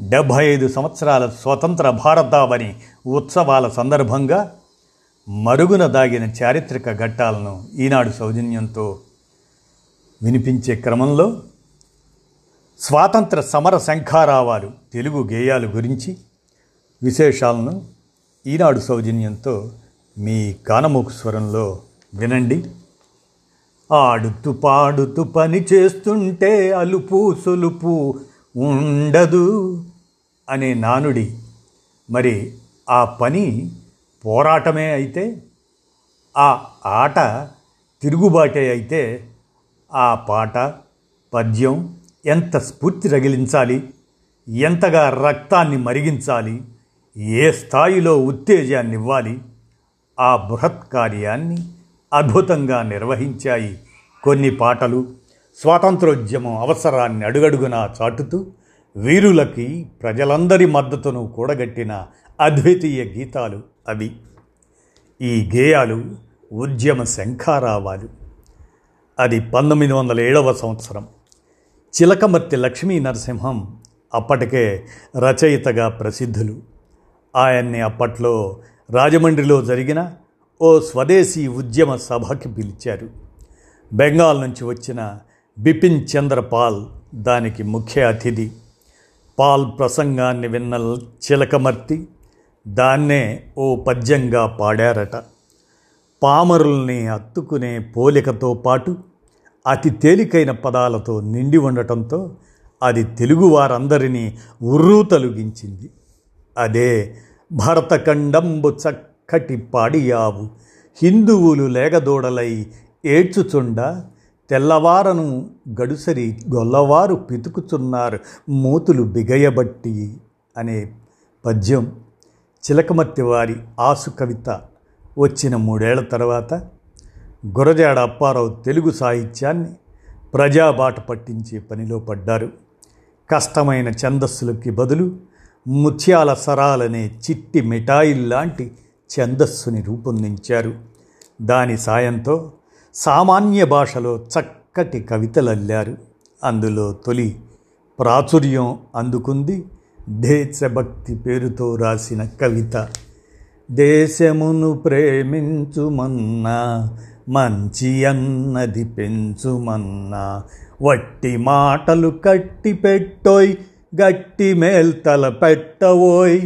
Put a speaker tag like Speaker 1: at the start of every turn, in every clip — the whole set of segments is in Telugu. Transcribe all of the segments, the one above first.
Speaker 1: డెబ్భై ఐదు సంవత్సరాల స్వతంత్ర భారతావని ఉత్సవాల సందర్భంగా మరుగున దాగిన చారిత్రక ఘట్టాలను ఈనాడు సౌజన్యంతో వినిపించే క్రమంలో స్వాతంత్ర సమర శంఖారావాలు తెలుగు గేయాలు గురించి విశేషాలను ఈనాడు సౌజన్యంతో మీ కానమూకు స్వరంలో వినండి. ఆడుతూ పాడుతూ పని చేస్తుంటే అలుపు సులుపు ఉండదు. అనే నానుడి. మరి ఆ పని పోరాటమే అయితే ఆ ఆట తిరుగుబాటే అయితే ఆ పాట పద్యం ఎంత స్ఫూర్తి రగిలించాలి ఎంతగా రక్తాన్ని మరిగించాలి ఏ స్థాయిలో ఉత్తేజాన్ని ఇవ్వాలి ఆ బృహత్ కార్యాన్ని అద్భుతంగా నిర్వహించాయి కొన్ని పాటలు. స్వాతంత్రోద్యమం అవసరాన్ని అడుగడుగునా చాటుతూ వీరులకి ప్రజలందరి మద్దతును కూడగట్టిన అద్వితీయ గీతాలు అవి. ఈ గేయాలు ఉద్యమ శంఖారావాలు. అది పంతొమ్మిది వందల ఏడవ సంవత్సరం. చిలకమర్తి లక్ష్మీ నరసింహం అప్పటికే రచయితగా ప్రసిద్ధులు. ఆయన్ని అప్పట్లో రాజమండ్రిలో జరిగిన ఓ స్వదేశీ ఉద్యమ సభకి పిలిచారు. బెంగాల్ నుంచి వచ్చిన బిపిన్ చంద్ర పాల్ దానికి ముఖ్య అతిథి. పాల్ ప్రసంగాన్ని విన్న చిలకమర్తి దాన్నే ఓ పద్యంగా పాడారట. పామరుల్ని అత్తుకునే పోలికతో పాటు అతి తేలికైన పదాలతో నిండి ఉండటంతో అది తెలుగువారందరినీ ఉర్రూతలుగించింది అదే భరతఖండంబు చక్కటి పాడియావు హిందువులు లేగదోడలై ఏడ్చుచుండ తెల్లవారను గడుసరి గొల్లవారు పితుకుతున్నారు మూతులు బిగయబట్టి అనే పద్యం చిలకమర్తి వారి ఆసు కవిత వచ్చిన మూడేళ్ళ తర్వాత గురజాడ అప్పారావు తెలుగు సాహిత్యాన్ని ప్రజాబాట పట్టించే పనిలో పడ్డారు. కష్టమైన ఛందస్సులకి బదులు ముత్యాల సరాలనే చిట్టి మిఠాయిల్లాంటి ఛందస్సుని రూపొందించారు. దాని సాయంతో సామాన్య భాషలో చక్కటి కవితలల్లారు. అందులో తొలి ప్రాచుర్యం అందుకుంది. దేశభక్తి పేరుతో రాసిన కవిత. దేశమును ప్రేమించుమన్నా మంచి అన్నది పెంచుమన్నా వట్టి మాటలు కట్టి పెట్టోయ్ గట్టి మేల్తల పెట్టవోయ్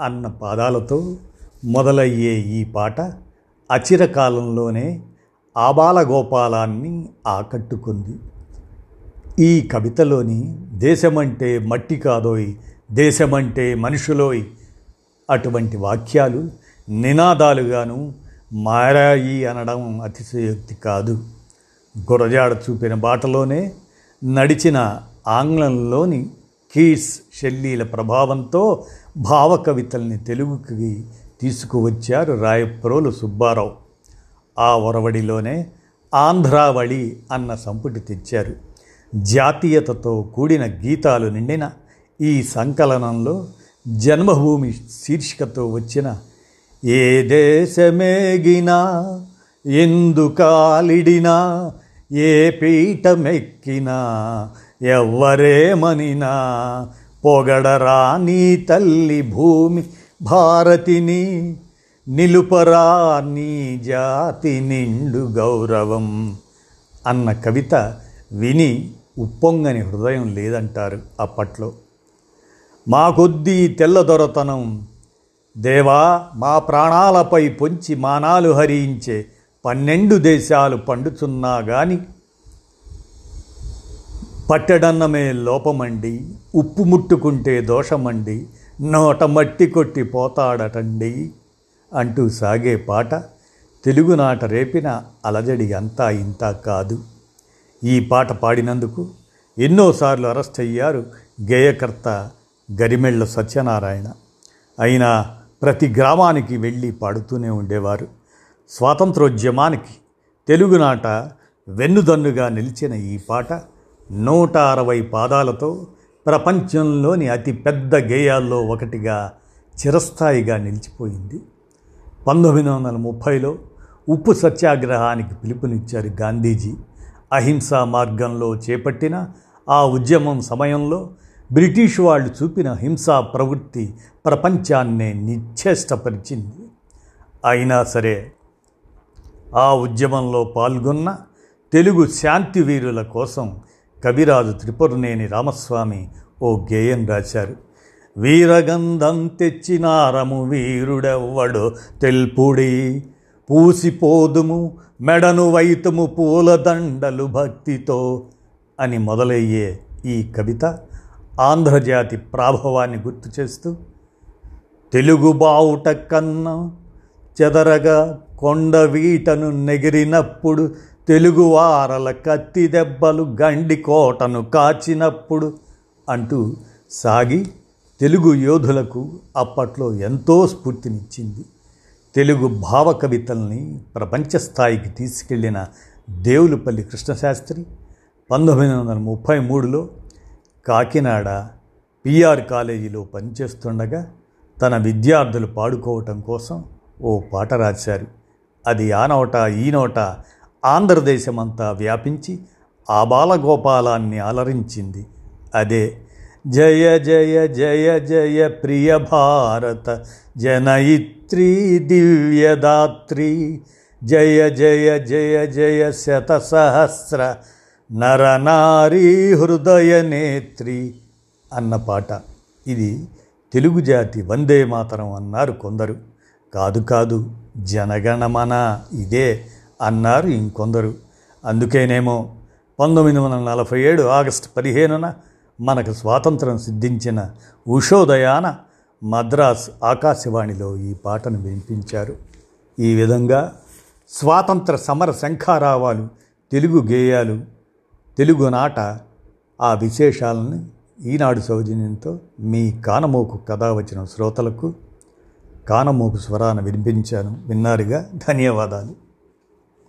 Speaker 1: అన్న పాదాలతో మొదలయ్యే ఈ పాట అచిరకాలంలోనే ఆబాలగోపాలాన్ని ఆకట్టుకుంది. ఈ కవితలోని దేశమంటే మట్టి కాదోయ్ దేశమంటే మనుషులోయ్ అటువంటి వాక్యాలు నినాదాలుగాను మారాయి అనడం అతిశయోక్తి కాదు. గురజాడ చూపిన బాటలోనే నడిచిన ఆంగ్లంలోని కీస్ షెల్లీల ప్రభావంతో భావకవితల్ని తెలుగుకి తీసుకువచ్చారు రాయప్రోలు సుబ్బారావు. ఆ ఒరవడిలోనే ఆంధ్రావళి అన్న సంపుటి తెచ్చారు. జాతీయతతో కూడిన గీతాలు నిండిన ఈ సంకలనంలో జన్మభూమి శీర్షికతో వచ్చిన ఏ దేశమేగినా ఎందుకాలిడినా ఏ పీఠమెక్కినా ఎవ్వరేమనినా పొగడరా నీ తల్లి భూమి భారతిని నిలుపరా నీ జాతి నిండు గౌరవం అన్న కవిత విని ఉప్పొంగని హృదయం లేదంటారు అప్పట్లో. మా కొద్దీ తెల్లదొరతనం దేవా మా ప్రాణాలపై పొంచి మానాలు హరించే పన్నెండు దేశాలు పండుచున్నా గాని పట్టెడన్నమే లోపమండి ఉప్పు ముట్టుకుంటే దోషమండి నోట మట్టి కొట్టి పోతాడటండి. అంటూ సాగే పాట తెలుగునాట రేపిన అలజడి అంతా ఇంతా కాదు. ఈ పాట పాడినందుకు ఎన్నోసార్లు అరెస్ట్ అయ్యారు గేయకర్త గరిమెళ్ళ సత్యనారాయణ. అయినా ప్రతి గ్రామానికి వెళ్ళి పాడుతూనే ఉండేవారు. స్వాతంత్రోద్యమానికి తెలుగునాట వెన్నుదన్నుగా నిలిచిన ఈ పాట నూట అరవై పాదాలతో ప్రపంచంలోని అతి పెద్ద గేయాల్లో ఒకటిగా చిరస్థాయిగా నిలిచిపోయింది. పంతొమ్మిది వందల ముప్పైలో ఉప్పు సత్యాగ్రహానికి పిలుపునిచ్చారు గాంధీజీ. అహింసా మార్గంలో చేపట్టిన ఆ ఉద్యమం సమయంలో బ్రిటిష్ వాళ్ళు చూపిన హింసా ప్రవృత్తి ప్రపంచాన్నే నిశ్చేష్టపరిచింది. అయినా సరే ఆ ఉద్యమంలో పాల్గొన్న తెలుగు శాంతి వీరుల కోసం కవిరాజు త్రిపురనేని రామస్వామి ఓ గేయం రాశారు. వీరగంధం తెచ్చినారము వీరుడెవ్వడు తెల్పుడి. పూసిపోదుము మెడను వైతుము పూలదండలు భక్తితో అని మొదలయ్యే ఈ కవిత ఆంధ్రజాతి ప్రాభవాన్ని గుర్తు చేస్తూ తెలుగు బావుట కన్నా చెదరగా కొండ వీటను నెగిరినప్పుడు తెలుగువారల కత్తి దెబ్బలు గండి కోటను కాచినప్పుడు అంటూ సాగి తెలుగు యోధులకు అప్పట్లో ఎంతో స్ఫూర్తినిచ్చింది. తెలుగు భావ కవితల్ని ప్రపంచ స్థాయికి తీసుకెళ్ళిన దేవులపల్లి కృష్ణశాస్త్రి పంతొమ్మిది వందల ముప్పై మూడులో కాకినాడ పిఆర్ కాలేజీలో పనిచేస్తుండగా తన విద్యార్థులు పాడుకోవటం కోసం ఓ పాట రాశారు. అది ఆ నోట ఈ నోట ఆంధ్రదేశమంతా వ్యాపించి ఆ బాలగోపాలాన్ని అలరించింది. అదే జయ జయ జయ జయ ప్రియ భారత జనయిత్రి దివ్యదాత్రి. జయ జయ జయ జయ శత సహస్ర నరనారీ హృదయ నేత్రి అన్న పాట. ఇది తెలుగు జాతి వందే మాతరం అన్నారు కొందరు. కాదు కాదు జనగణమన ఇదే అన్నారు ఇంకొందరు. అందుకేనేమో పంతొమ్మిది వందల నలభై ఏడు ఆగస్టు పదిహేనున మనకు స్వాతంత్రం సిద్ధించిన ఉషోదయాన మద్రాస్ ఆకాశవాణిలో ఈ పాటను వినిపించారు. ఈ విధంగా స్వాతంత్ర సమర శంఖారావాలు తెలుగు గేయాలు తెలుగు నాట ఆ విశేషాలను ఈనాడు సౌజన్యంతో మీ కానమోకు కథ వచ్చిన శ్రోతలకు కానమోకు స్వరాన్ని వినిపించాను. విన్నారుగా? ధన్యవాదాలు.